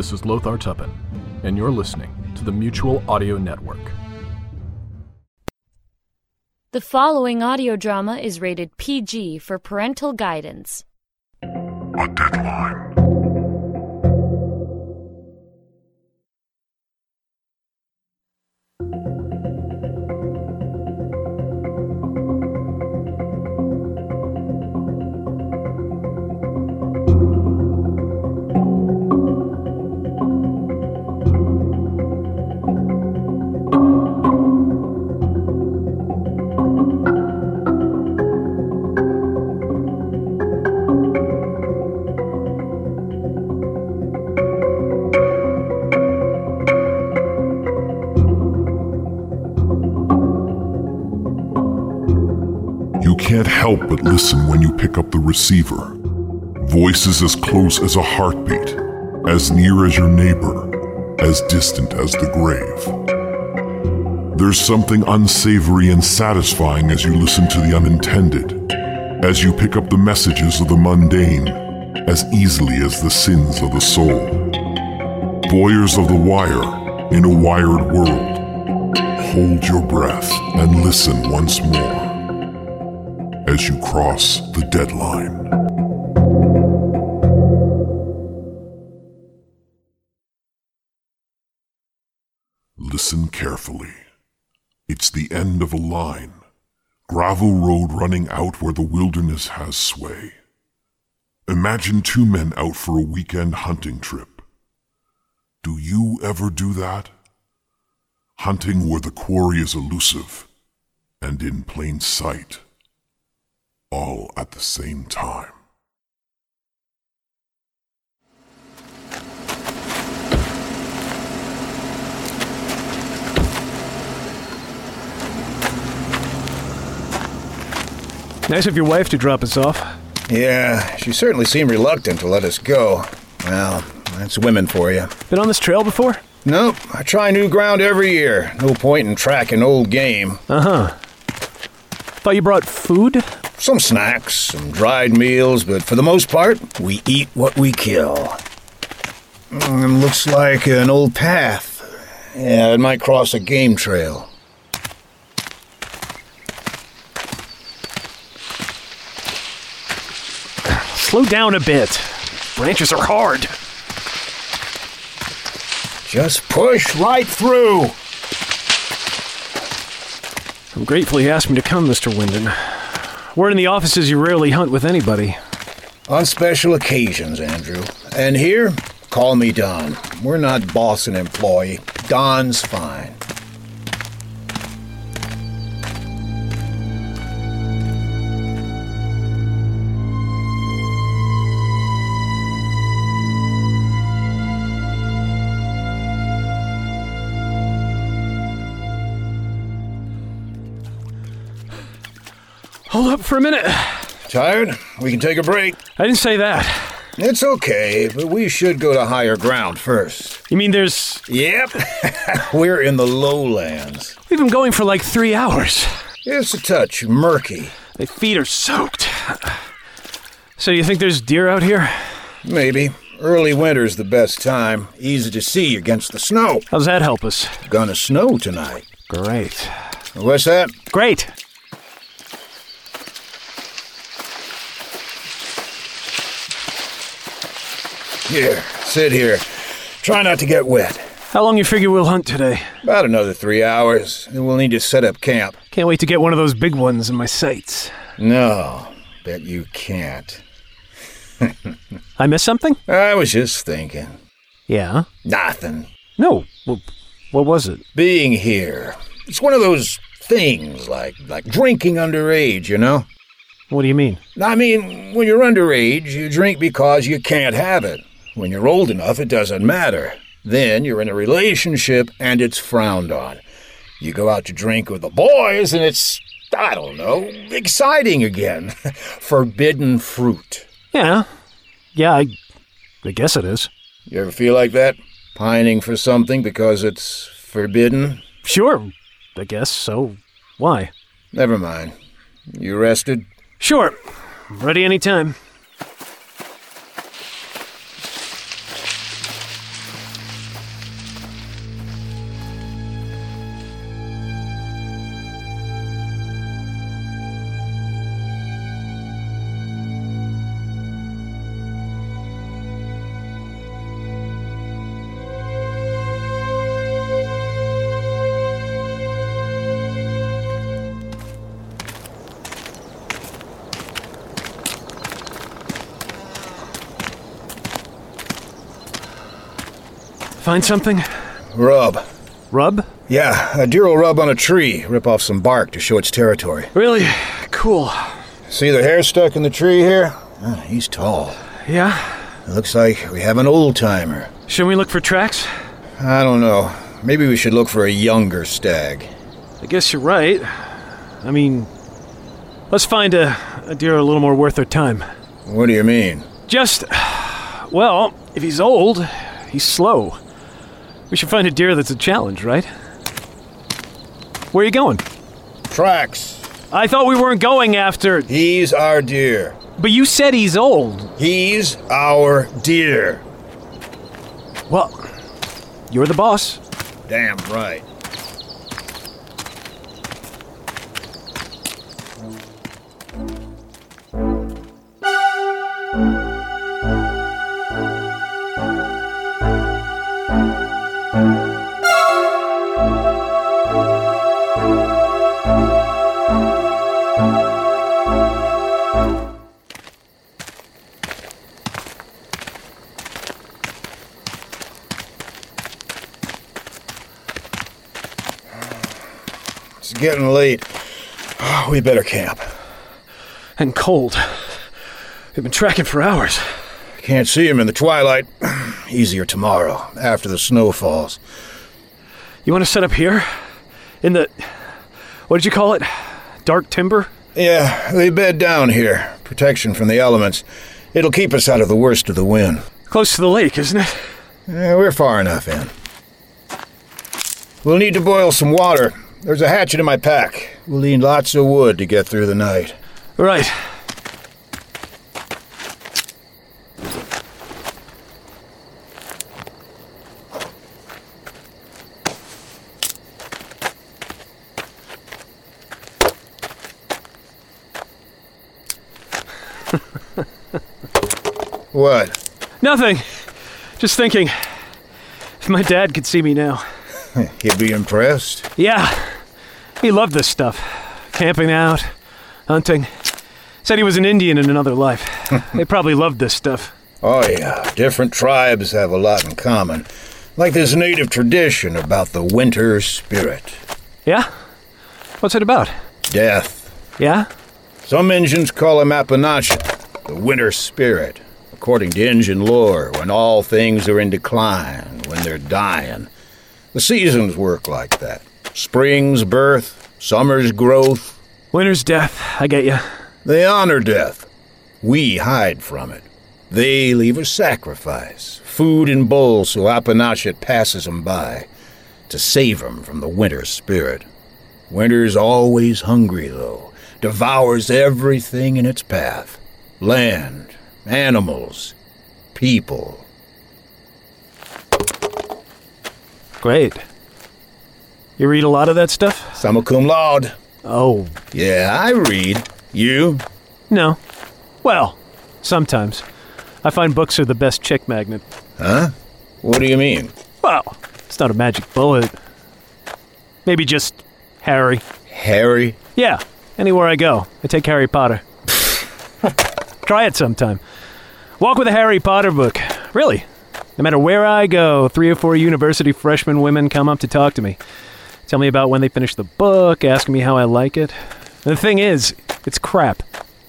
This is Lothar Tuppen, and you're listening to the Mutual Audio Network. The following audio drama is rated PG for parental guidance. A deadline. Help but listen when you pick up the receiver. Voices as close as a heartbeat, as near as your neighbor, as distant as the grave. There's something unsavory and satisfying as you listen to the unintended, as you pick up the messages of the mundane as easily as the sins of the soul. Voyeurs of the wire in a wired world. Hold your breath and listen once more as you cross the deadline. Listen carefully. It's the end of a line, gravel road running out where the wilderness has sway. Imagine two men out for a weekend hunting trip. Do you ever do that? Hunting where the quarry is elusive and in plain sight all at the same time. Nice of your wife to drop us off. Yeah, she certainly seemed reluctant to let us go. Well, that's women for you. Been on this trail before? Nope, I try new ground every year. No point in tracking old game. Uh huh. Thought you brought food? Some snacks, some dried meals, but for the most part, we eat what we kill. Mm, looks like an old path. Yeah, it might cross a game trail. Slow down a bit. Branches are hard. Just push right through. I'm grateful he asked me to come, Mr. Wyndon. Word in the office is you rarely hunt with anybody. On special occasions, Andrew. And here, call me Don. We're not boss and employee. Don's fine. Hold up for a minute. Tired? We can take a break. I didn't say that. It's okay, but we should go to higher ground first. You mean there's. Yep. We're in the lowlands. We've been going for like three hours. It's a touch murky. My feet are soaked. So, you think there's deer out here? Maybe. Early winter's the best time. Easy to see against the snow. How's that help us? Gonna snow tonight. Great. What's that? Great. Here, sit here. Try not to get wet. How long you figure we'll hunt today? About another three hours, and we'll need to set up camp. Can't wait to get one of those big ones in my sights. No, bet you can't. I missed something? I was just thinking. Yeah. Nothing. No. Well, what was it? Being here. It's one of those things like like drinking underage, you know? What do you mean? I mean, when you're underage, you drink because you can't have it. When you're old enough, it doesn't matter. Then you're in a relationship and it's frowned on. You go out to drink with the boys and it's, I don't know, exciting again. Forbidden fruit. Yeah. Yeah, I, I guess it is. You ever feel like that? Pining for something because it's forbidden? Sure. I guess so. Why? Never mind. You rested? Sure. Ready anytime. Find something? Rub. Rub? Yeah, a deer will rub on a tree, rip off some bark to show its territory. Really? Cool. See the hair stuck in the tree here? Ah, he's tall. Yeah? It looks like we have an old timer. Should we look for tracks? I don't know. Maybe we should look for a younger stag. I guess you're right. I mean, let's find a, a deer a little more worth our time. What do you mean? Just, well, if he's old, he's slow. We should find a deer that's a challenge, right? Where are you going? Tracks. I thought we weren't going after. He's our deer. But you said he's old. He's our deer. Well, you're the boss. Damn right. Getting late. Oh, we better camp. And cold. We've been tracking for hours. Can't see him in the twilight. Easier tomorrow, after the snow falls. You want to set up here? In the. What did you call it? Dark timber? Yeah, they bed down here. Protection from the elements. It'll keep us out of the worst of the wind. Close to the lake, isn't it? Yeah, we're far enough in. We'll need to boil some water. There's a hatchet in my pack. We'll need lots of wood to get through the night. Right. What? Nothing. Just thinking. If my dad could see me now. He'd be impressed. Yeah. He loved this stuff. Camping out, hunting. Said he was an Indian in another life. they probably loved this stuff. Oh, yeah. Different tribes have a lot in common. Like this native tradition about the winter spirit. Yeah? What's it about? Death. Yeah? Some Injuns call him Appalachia, the winter spirit. According to Injun lore, when all things are in decline, when they're dying. The seasons work like that. Spring's birth, summer's growth. Winter's death. I get you. They honor death. We hide from it. They leave a sacrifice, food in bowls so Appalachia passes 'em by, to save 'em from the winter spirit. Winter's always hungry, though, devours everything in its path land, animals, people. Great. You read a lot of that stuff? Summa cum laude. Oh, Yeah, I read. You? no. Well, sometimes. I find books are the best chick magnet. Huh? What do you mean? Well, it's not a magic bullet. Maybe just Harry. Harry? Yeah, anywhere I go, I take Harry Potter. Try it sometime. Walk with a Harry Potter book. Really. No matter where I go, three or four university freshman women come up to talk to me. Tell me about when they finished the book, asking me how I like it. And the thing is, it's crap.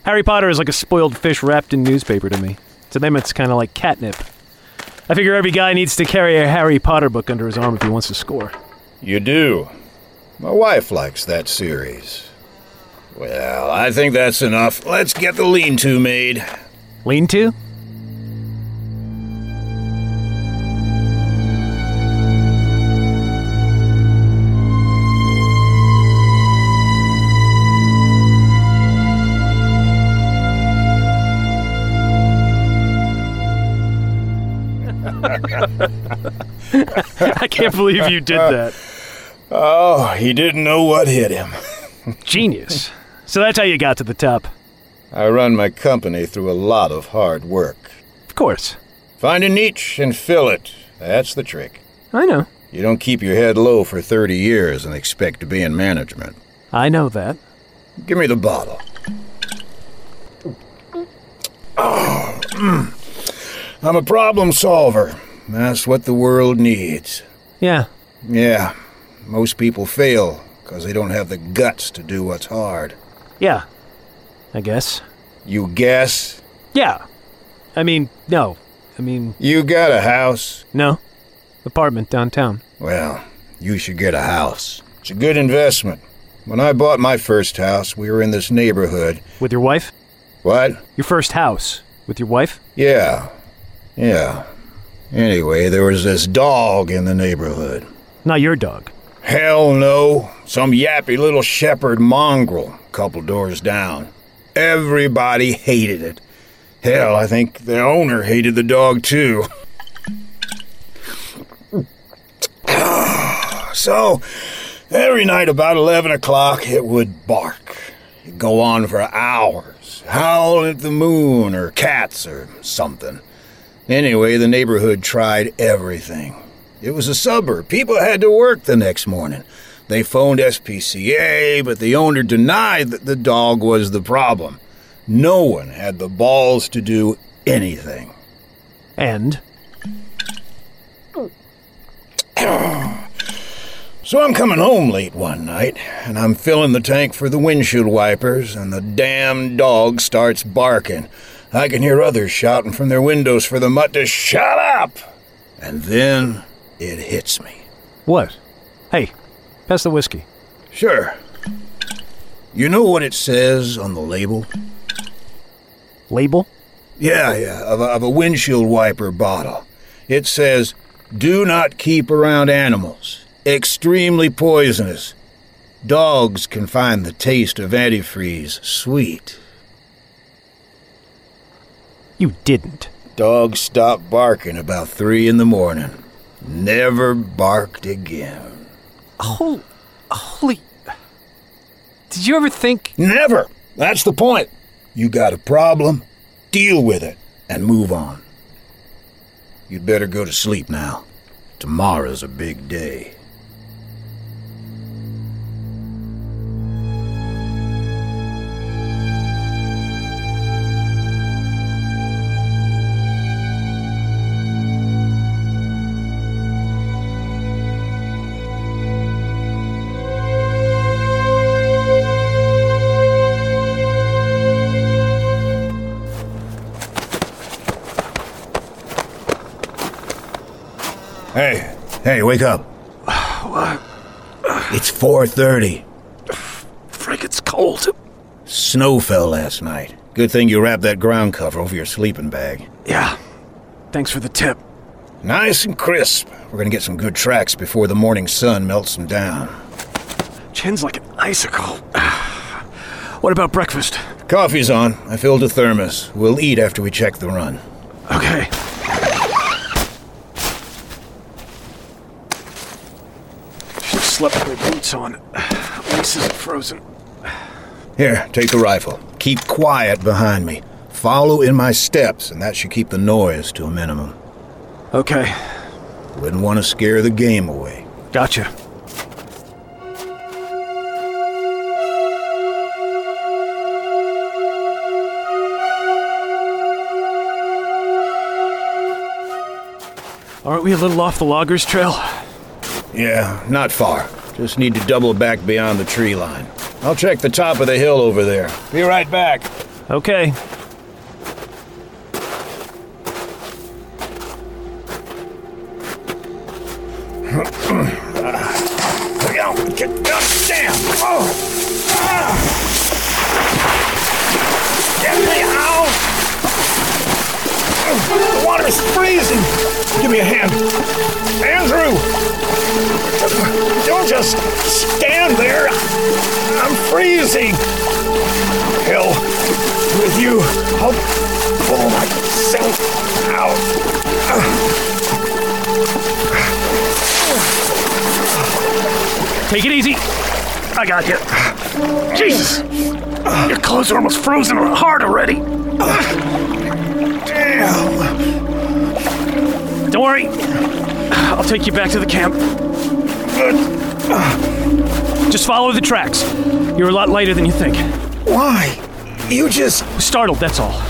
Harry Potter is like a spoiled fish wrapped in newspaper to me. To them, it's kind of like catnip. I figure every guy needs to carry a Harry Potter book under his arm if he wants to score. You do. My wife likes that series. Well, I think that's enough. Let's get the lean to made. Lean to? Can't believe you did that. Oh, he didn't know what hit him. Genius. So that's how you got to the top. I run my company through a lot of hard work. Of course. Find a niche and fill it. That's the trick. I know. You don't keep your head low for 30 years and expect to be in management. I know that. Give me the bottle. Oh, mm. I'm a problem solver. That's what the world needs. Yeah. Yeah, most people fail because they don't have the guts to do what's hard. Yeah. I guess. You guess? Yeah. I mean, no. I mean, You got a house? no. Apartment downtown. Well, you should get a house. It's a good investment. When I bought my first house, we were in this neighborhood. With your wife? What? Your first house. With your wife? Yeah. Yeah. Anyway, there was this dog in the neighborhood. Not your dog. Hell no. Some yappy little shepherd mongrel, couple doors down. Everybody hated it. Hell, I think the owner hated the dog too. so, every night about 11 o'clock, it would bark. It'd go on for hours, howl at the moon or cats or something. Anyway, the neighborhood tried everything. It was a suburb. People had to work the next morning. They phoned SPCA, but the owner denied that the dog was the problem. No one had the balls to do anything. And? So I'm coming home late one night, and I'm filling the tank for the windshield wipers, and the damn dog starts barking. I can hear others shouting from their windows for the mutt to shut up. And then it hits me. What? Hey, pass the whiskey. Sure. You know what it says on the label? Label? Yeah, yeah, of a, of a windshield wiper bottle. It says, Do not keep around animals. Extremely poisonous. Dogs can find the taste of antifreeze sweet. You didn't. Dog stopped barking about three in the morning. Never barked again. Holy. Holy. Did you ever think. Never! That's the point. You got a problem, deal with it, and move on. You'd better go to sleep now. Tomorrow's a big day. Hey, hey, wake up. What? It's 4:30. Frick, it's cold. Snow fell last night. Good thing you wrapped that ground cover over your sleeping bag. Yeah. Thanks for the tip. Nice and crisp. We're gonna get some good tracks before the morning sun melts them down. Chin's like an icicle. What about breakfast? Coffee's on. I filled a thermos. We'll eat after we check the run. Okay. With my boots on. Laces are frozen. Here, take the rifle. Keep quiet behind me. Follow in my steps, and that should keep the noise to a minimum. Okay. Wouldn't want to scare the game away. Gotcha. Aren't we a little off the loggers trail? Yeah, not far. Just need to double back beyond the tree line. I'll check the top of the hill over there. Be right back. Okay. Take it easy. I got you. Jesus. Your clothes are almost frozen hard already. Damn! Don't worry. I'll take you back to the camp. Just follow the tracks. You're a lot lighter than you think. Why? You just. Startled, that's all.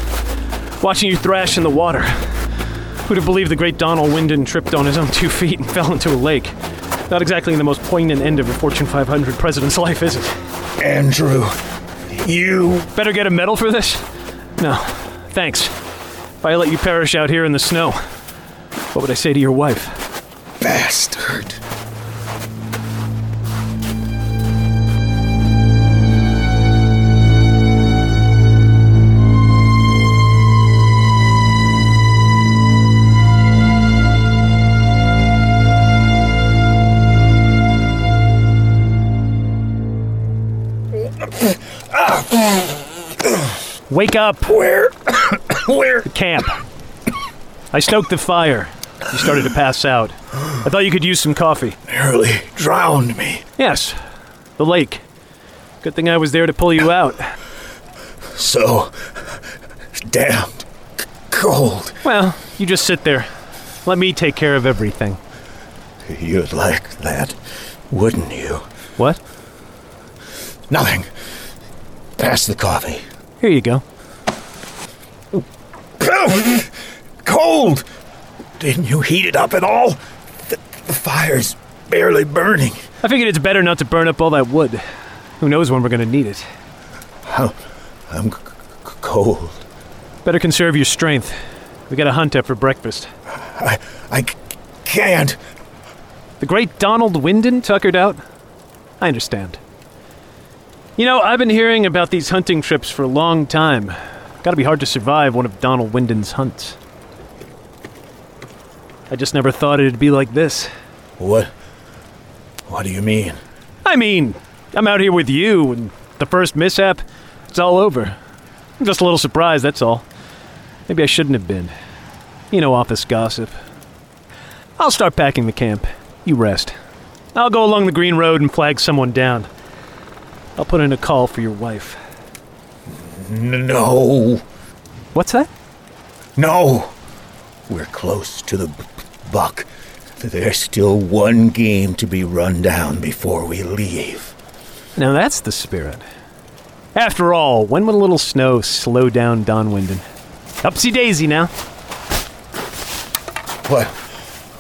Watching you thrash in the water. Who'd have believed the great Donald Wyndon tripped on his own two feet and fell into a lake? Not exactly the most poignant end of a Fortune 500 president's life, is it? Andrew, you. Better get a medal for this? No, thanks. If I let you perish out here in the snow, what would I say to your wife? bastard. Wake up! Where? Where? Camp. I stoked the fire. You started to pass out. I thought you could use some coffee. Nearly drowned me. Yes, the lake. Good thing I was there to pull you out. So damned c- cold. Well, you just sit there. Let me take care of everything. You'd like that, wouldn't you? What? Nothing. Pass the coffee. Here you go. Cold! Didn't you heat it up at all? The, the fire's barely burning. I figured it's better not to burn up all that wood. Who knows when we're gonna need it. I'm c- c- cold. Better conserve your strength. We gotta hunt after breakfast. I, I c- can't. The great Donald Wyndon tuckered out? I understand. You know, I've been hearing about these hunting trips for a long time. Gotta be hard to survive one of Donald Wyndon's hunts. I just never thought it'd be like this. What? What do you mean? I mean, I'm out here with you, and the first mishap, it's all over. I'm just a little surprised, that's all. Maybe I shouldn't have been. You know, office gossip. I'll start packing the camp. You rest. I'll go along the green road and flag someone down. I'll put in a call for your wife. No. What's that? No. We're close to the b- buck. There's still one game to be run down before we leave. Now that's the spirit. After all, when would a little snow slow down Don Wyndon? Upsy daisy now. What?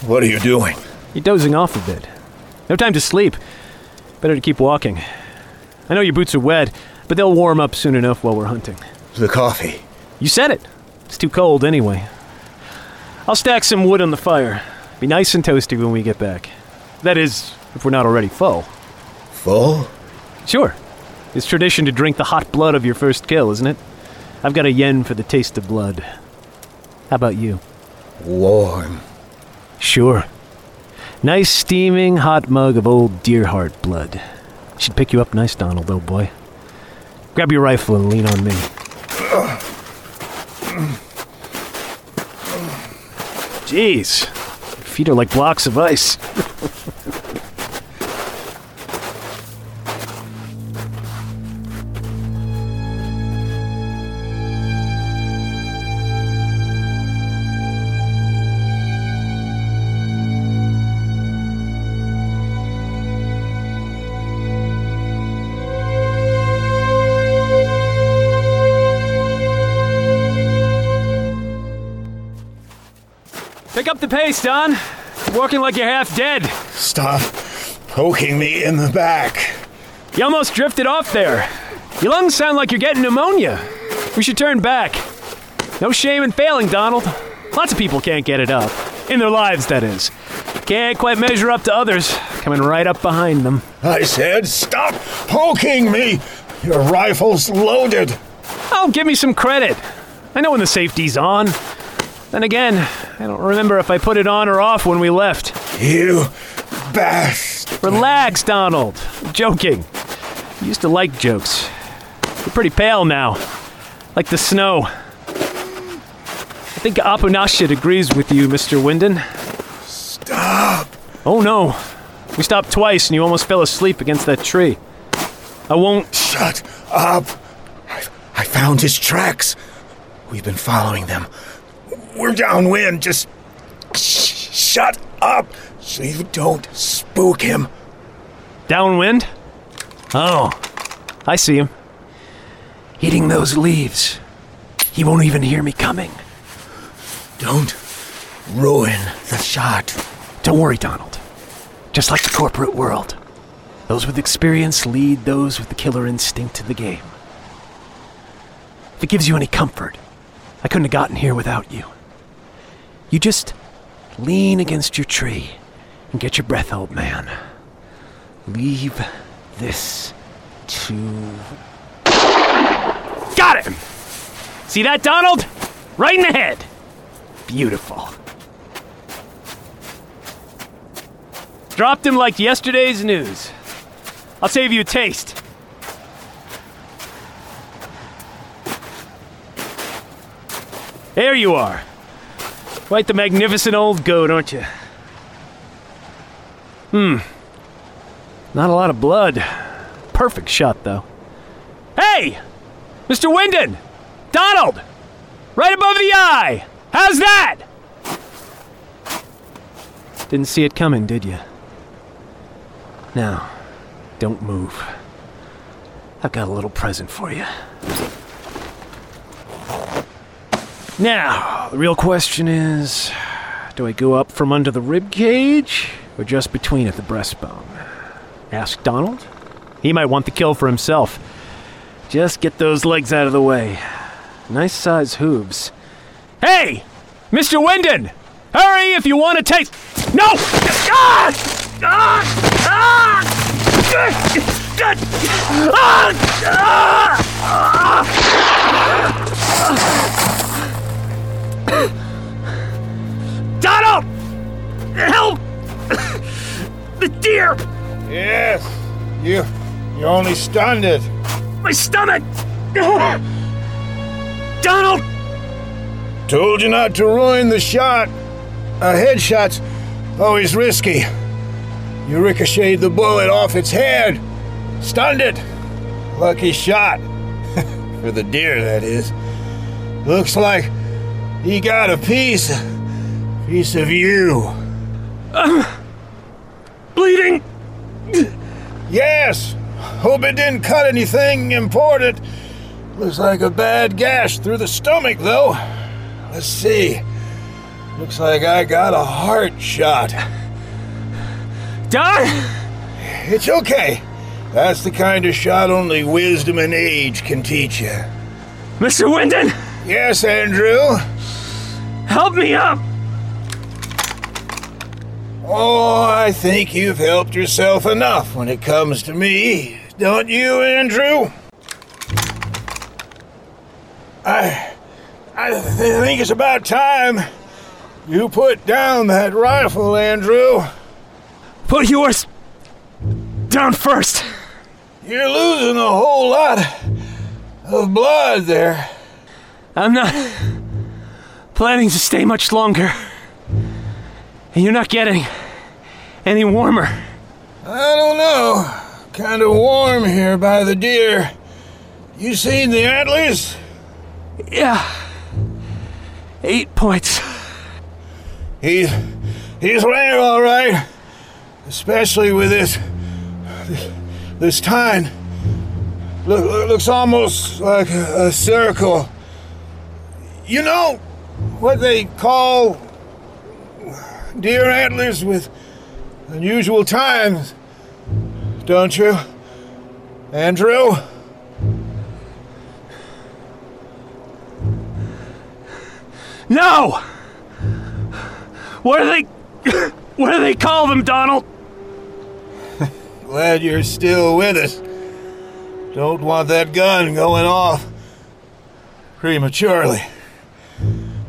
What are you doing? You're dozing off a bit. No time to sleep. Better to keep walking. I know your boots are wet, but they'll warm up soon enough while we're hunting. The coffee. You said it. It's too cold anyway. I'll stack some wood on the fire. Be nice and toasty when we get back. That is, if we're not already full. Full? Sure. It's tradition to drink the hot blood of your first kill, isn't it? I've got a yen for the taste of blood. How about you? Warm. Sure. Nice steaming hot mug of old deer heart blood. Should pick you up nice, Donald, old boy. Grab your rifle and lean on me. Jeez. Your feet are like blocks of ice. Pick up the pace, Don. You're walking like you're half dead. Stop poking me in the back. You almost drifted off there. Your lungs sound like you're getting pneumonia. We should turn back. No shame in failing, Donald. Lots of people can't get it up. In their lives, that is. Can't quite measure up to others, coming right up behind them. I said, stop poking me! Your rifle's loaded. Oh, give me some credit. I know when the safety's on. Then again, I don't remember if I put it on or off when we left. You bastard. Relax, Donald. I'm joking. You used to like jokes. You're pretty pale now. Like the snow. I think Apunashit agrees with you, Mr. Wyndon. Stop. Oh no. We stopped twice and you almost fell asleep against that tree. I won't. Shut up. I, I found his tracks. We've been following them. We're downwind. Just sh- shut up so you don't spook him. Downwind? Oh, I see him. Eating those leaves. He won't even hear me coming. Don't ruin the shot. Don't worry, Donald. Just like the corporate world, those with experience lead those with the killer instinct to the game. If it gives you any comfort, I couldn't have gotten here without you. You just lean against your tree and get your breath, old man. Leave this to. Got him! See that, Donald? Right in the head. Beautiful. Dropped him like yesterday's news. I'll save you a taste. There you are. Quite the magnificent old goat, aren't you? Hmm. Not a lot of blood. Perfect shot, though. Hey! Mr. Wyndon! Donald! Right above the eye! How's that? Didn't see it coming, did you? Now, don't move. I've got a little present for you. Now, the real question is do I go up from under the rib cage or just between at the breastbone? Ask Donald. He might want the kill for himself. Just get those legs out of the way. Nice size hooves. Hey! Mr. Wyndon! Hurry if you want to taste. No! Ah! Ah! Ah! Ah! Donald! Help! The deer! Yes, you, you only stunned it. My stomach! Donald! Told you not to ruin the shot. A headshot's always risky. You ricocheted the bullet off its head. Stunned it. Lucky shot. For the deer, that is. Looks like he got a piece. Piece of you. Bleeding! Yes. Hope it didn't cut anything important. Looks like a bad gash through the stomach, though. Let's see. Looks like I got a heart shot. Don! It's okay. That's the kind of shot only wisdom and age can teach you. Mr. Wyndon! Yes, Andrew? Help me up! Oh, I think you've helped yourself enough when it comes to me, don't you, Andrew? I. I th- think it's about time you put down that rifle, Andrew. Put yours down first. You're losing a whole lot of blood there. I'm not planning to stay much longer. And you're not getting any warmer. I don't know. Kind of warm here by the deer. You seen the antlers? Yeah. Eight points. He's he's laying all right, especially with this this tine. Look, look- looks almost like a, a circle. You know what they call deer antlers with unusual tines, don't you, Andrew? No! What do they. What do they call them, Donald? Glad you're still with us. Don't want that gun going off prematurely.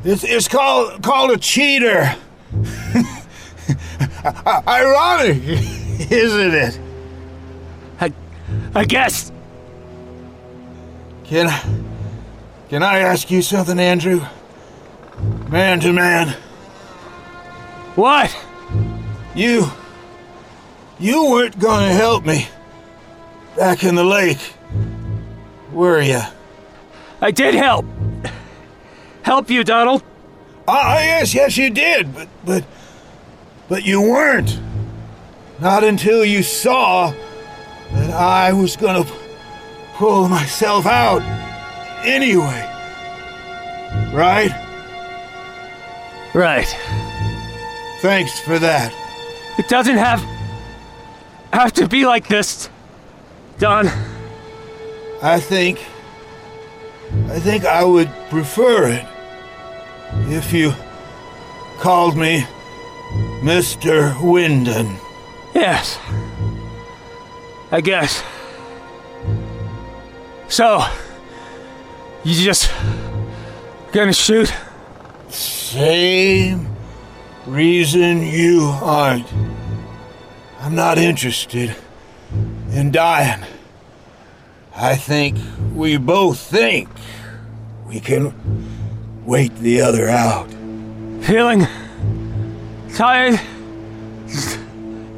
It's, it's called called a cheater. Ironic, isn't it? I. I guess. Can can I ask you something, Andrew? Man to man, What? you you weren't gonna help me back in the lake, were you? I did help. Help you, Donald. Ah, yes, yes, you did, but but but you weren't. Not until you saw that I was gonna pull myself out anyway. Right? Right. Thanks for that. It doesn't have have to be like this, Don. I think. I think I would prefer it if you called me Mr. Wyndon. Yes. I guess. So, you just gonna shoot? Same reason you aren't. I'm not interested in dying. I think we both think we can wait the other out. Feeling tired?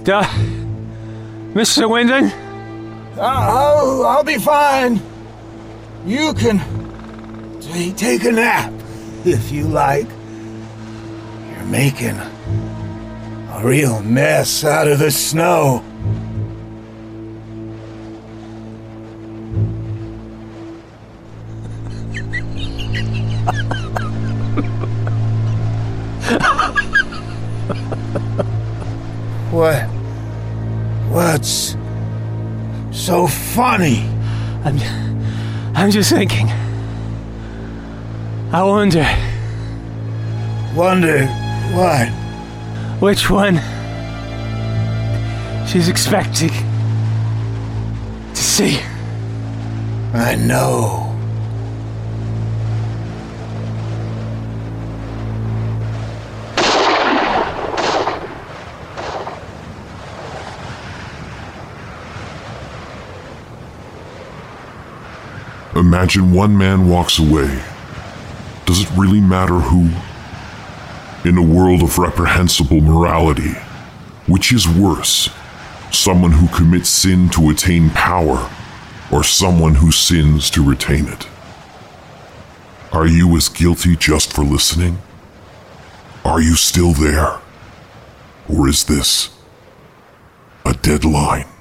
Duh. Mr. Wyndon? Uh, I'll, I'll be fine. You can t- take a nap if you like. You're making a real mess out of the snow. Funny? I'm I'm just thinking. I wonder Wonder what? which one she's expecting to see. I know. Imagine one man walks away. Does it really matter who? In a world of reprehensible morality, which is worse? Someone who commits sin to attain power, or someone who sins to retain it? Are you as guilty just for listening? Are you still there? Or is this a deadline?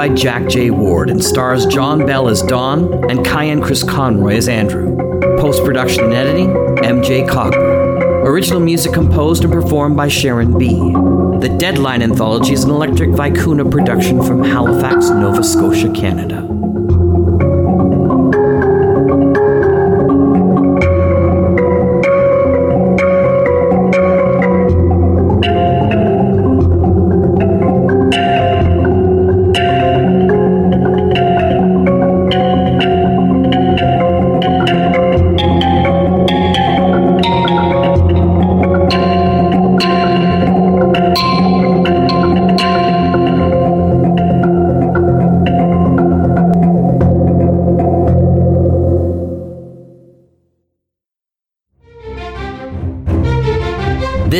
By Jack J. Ward and stars John Bell as Don and Kyan Chris Conroy as Andrew. Post production and editing, MJ Cochran. Original music composed and performed by Sharon B. The Deadline Anthology is an Electric Vicuna production from Halifax, Nova Scotia, Canada.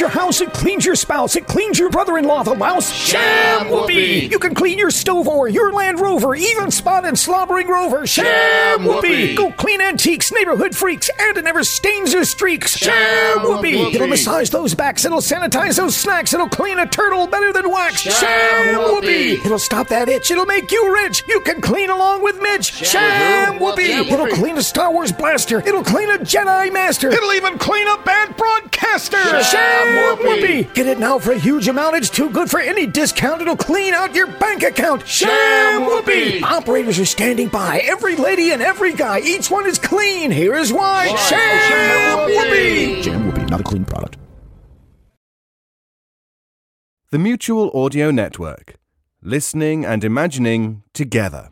Cleans your house, it cleans your spouse, it cleans your brother-in-law, the mouse. Sham Whoopee! You can clean your stove or your Land Rover, even Spot and Slobbering Rover. Sham Whoopee! Go clean antiques, neighborhood freaks, and it never stains your streaks. Sham Whoopee! It'll massage those backs, it'll sanitize those snacks, it'll clean a turtle better than wax. Sham Whoopee! It'll stop that itch, it'll make you rich. You can clean along with Mitch. Sham Whoopee! It'll clean a Star Wars blaster, it'll clean a Jedi Master, it'll even clean a bad broadcaster. Sham Whoopee! Get it now for a huge amount. It's too good for any discount. It'll clean out your bank account. Sham Whoopee! Operators are standing by. Every lady and every guy. Each one is clean. Here is why. Sham Whoopee! Jam Whoopee, not a clean product. The Mutual Audio Network. Listening and imagining together.